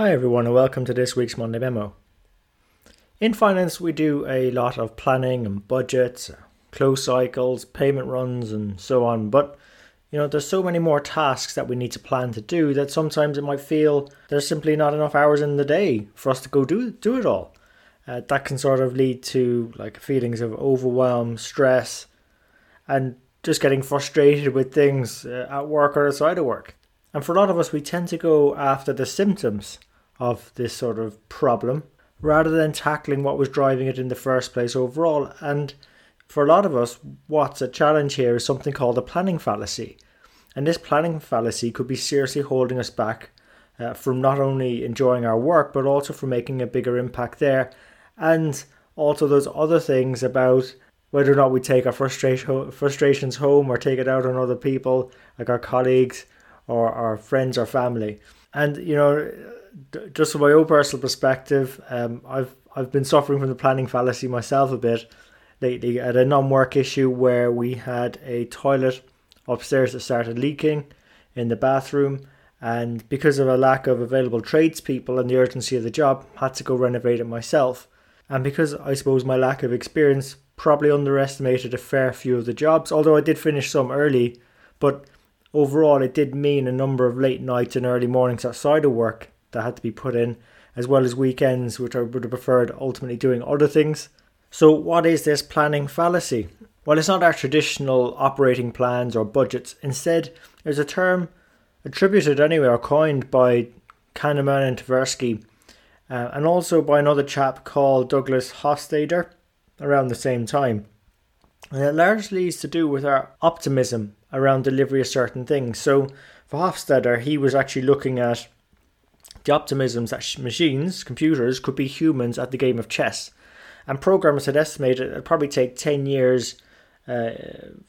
Hi, everyone, and welcome to this week's Monday Memo. In finance, we do a lot of planning and budgets, close cycles, payment runs, and so on. But you know, there's so many more tasks that we need to plan to do that sometimes it might feel there's simply not enough hours in the day for us to go do do it all. Uh, that can sort of lead to like feelings of overwhelm, stress, and just getting frustrated with things uh, at work or outside of work. And for a lot of us, we tend to go after the symptoms of this sort of problem rather than tackling what was driving it in the first place overall. And for a lot of us, what's a challenge here is something called a planning fallacy. And this planning fallacy could be seriously holding us back uh, from not only enjoying our work, but also from making a bigger impact there. And also, those other things about whether or not we take our frustration, frustrations home or take it out on other people, like our colleagues or our friends or family. And, you know, just from my own personal perspective, um, I've I've been suffering from the planning fallacy myself a bit lately. At a non-work issue where we had a toilet upstairs that started leaking in the bathroom, and because of a lack of available tradespeople and the urgency of the job, had to go renovate it myself. And because I suppose my lack of experience probably underestimated a fair few of the jobs, although I did finish some early, but overall it did mean a number of late nights and early mornings outside of work that had to be put in, as well as weekends, which I would have preferred ultimately doing other things. So, what is this planning fallacy? Well, it's not our traditional operating plans or budgets. Instead, there's a term attributed anyway or coined by Kahneman and Tversky, uh, and also by another chap called Douglas Hofstadter around the same time. And it largely is to do with our optimism around delivery of certain things. So, for Hofstadter, he was actually looking at the optimisms that machines, computers, could be humans at the game of chess. And programmers had estimated it would probably take 10 years uh,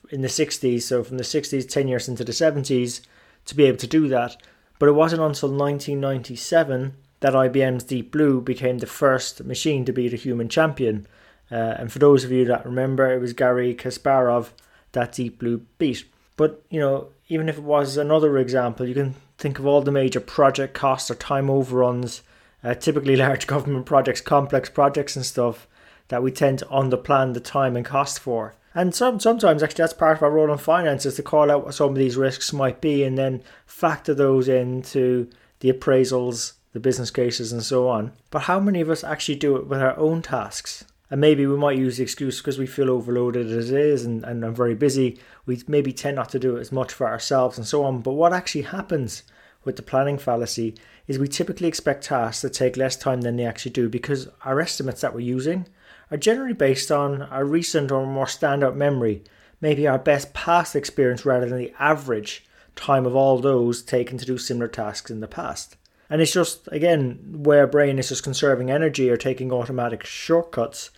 in the 60s, so from the 60s, 10 years into the 70s, to be able to do that. But it wasn't until 1997 that IBM's Deep Blue became the first machine to beat a human champion. Uh, and for those of you that remember, it was Garry Kasparov that Deep Blue beat. But, you know, even if it was another example, you can think of all the major project costs or time overruns, uh, typically large government projects, complex projects and stuff that we tend to underplan the time and cost for. And some, sometimes actually that's part of our role in finance is to call out what some of these risks might be and then factor those into the appraisals, the business cases and so on. But how many of us actually do it with our own tasks? And maybe we might use the excuse because we feel overloaded as it is and, and I'm very busy. We maybe tend not to do it as much for ourselves and so on. But what actually happens with the planning fallacy is we typically expect tasks that take less time than they actually do because our estimates that we're using are generally based on our recent or more standout memory, maybe our best past experience rather than the average time of all those taken to do similar tasks in the past. And it's just, again, where brain is just conserving energy or taking automatic shortcuts,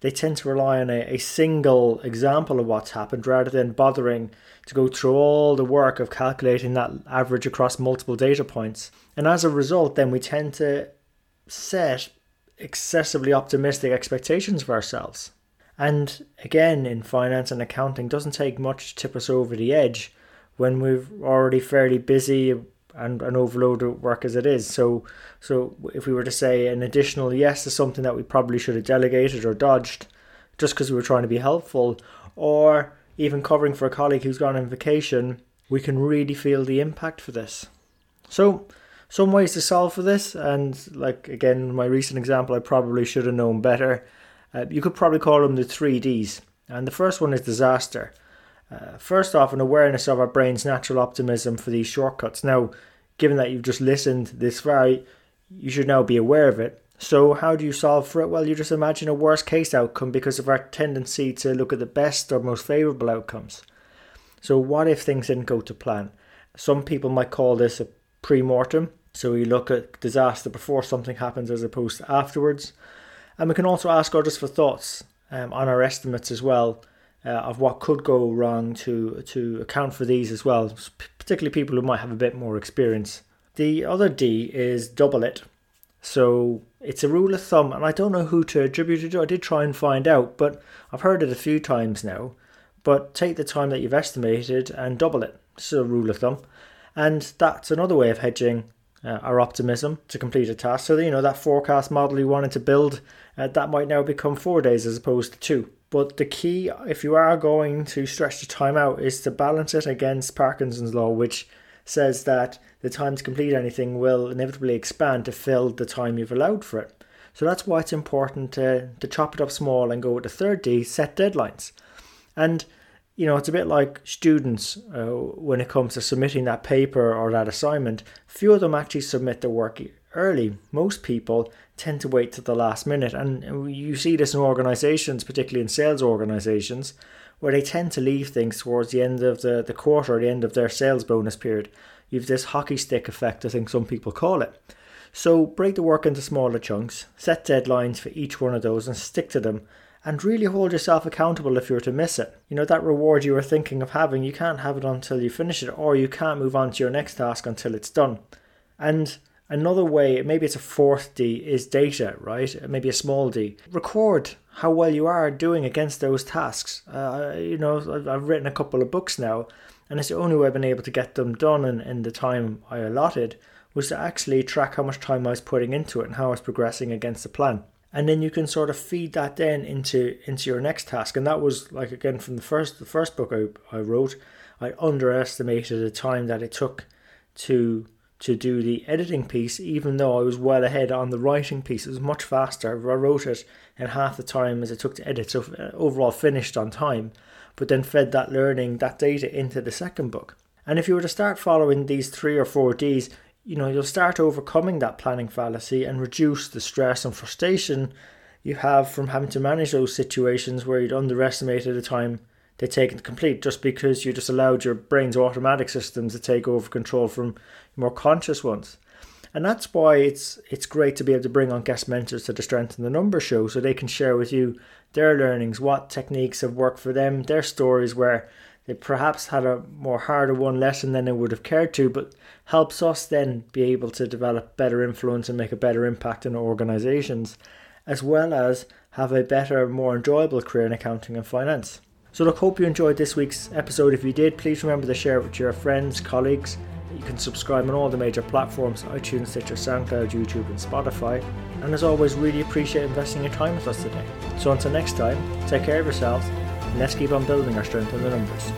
they tend to rely on a, a single example of what's happened rather than bothering to go through all the work of calculating that average across multiple data points. And as a result, then we tend to set excessively optimistic expectations for ourselves. And again, in finance and accounting, doesn't take much to tip us over the edge when we're already fairly busy and, an and overloaded work as it is. So, so if we were to say an additional yes to something that we probably should have delegated or dodged, just because we were trying to be helpful, or even covering for a colleague who's gone on vacation, we can really feel the impact for this. So, some ways to solve for this, and like again, my recent example, I probably should have known better. Uh, you could probably call them the three Ds, and the first one is disaster. Uh, first off, an awareness of our brain's natural optimism for these shortcuts. Now, given that you've just listened this far, you should now be aware of it. So, how do you solve for it? Well, you just imagine a worst case outcome because of our tendency to look at the best or most favourable outcomes. So, what if things didn't go to plan? Some people might call this a pre mortem. So, we look at disaster before something happens as opposed to afterwards. And we can also ask others for thoughts um, on our estimates as well uh, of what could go wrong to, to account for these as well, particularly people who might have a bit more experience. The other D is double it. So it's a rule of thumb, and I don't know who to attribute it to. I did try and find out, but I've heard it a few times now. But take the time that you've estimated and double it. It's a rule of thumb. And that's another way of hedging uh, our optimism to complete a task. So, you know, that forecast model you wanted to build, uh, that might now become four days as opposed to two. But the key, if you are going to stretch the time out, is to balance it against Parkinson's law, which says that the time to complete anything will inevitably expand to fill the time you've allowed for it. So that's why it's important to, to chop it up small and go with the third D, set deadlines. And you know, it's a bit like students uh, when it comes to submitting that paper or that assignment. Few of them actually submit their work early. Most people tend to wait to the last minute, and you see this in organizations, particularly in sales organizations, where they tend to leave things towards the end of the, the quarter or the end of their sales bonus period. You've this hockey stick effect, I think some people call it. So break the work into smaller chunks, set deadlines for each one of those, and stick to them and really hold yourself accountable if you were to miss it. You know, that reward you were thinking of having, you can't have it until you finish it, or you can't move on to your next task until it's done. And another way, maybe it's a fourth D, is data, right? Maybe a small d. Record how well you are doing against those tasks. Uh, you know, I've written a couple of books now, and it's the only way I've been able to get them done in, in the time I allotted was to actually track how much time I was putting into it and how I was progressing against the plan and then you can sort of feed that then into into your next task and that was like again from the first the first book I, I wrote I underestimated the time that it took to to do the editing piece even though I was well ahead on the writing piece. It was much faster. I wrote it in half the time as it took to edit so uh, overall finished on time but then fed that learning that data into the second book. And if you were to start following these three or four D's you know you'll start overcoming that planning fallacy and reduce the stress and frustration you have from having to manage those situations where you'd underestimated the time they take to complete just because you just allowed your brain's automatic systems to take over control from more conscious ones. And that's why it's it's great to be able to bring on guest mentors to the Strength in the Number show so they can share with you their learnings, what techniques have worked for them, their stories where they perhaps had a more harder won lesson than they would have cared to, but helps us then be able to develop better influence and make a better impact in our organizations, as well as have a better, more enjoyable career in accounting and finance. So, look, hope you enjoyed this week's episode. If you did, please remember to share it with your friends, colleagues. You can subscribe on all the major platforms iTunes, Stitcher, SoundCloud, YouTube, and Spotify. And as always, really appreciate investing your time with us today. So, until next time, take care of yourselves and Let's keep on building our strength in the numbers.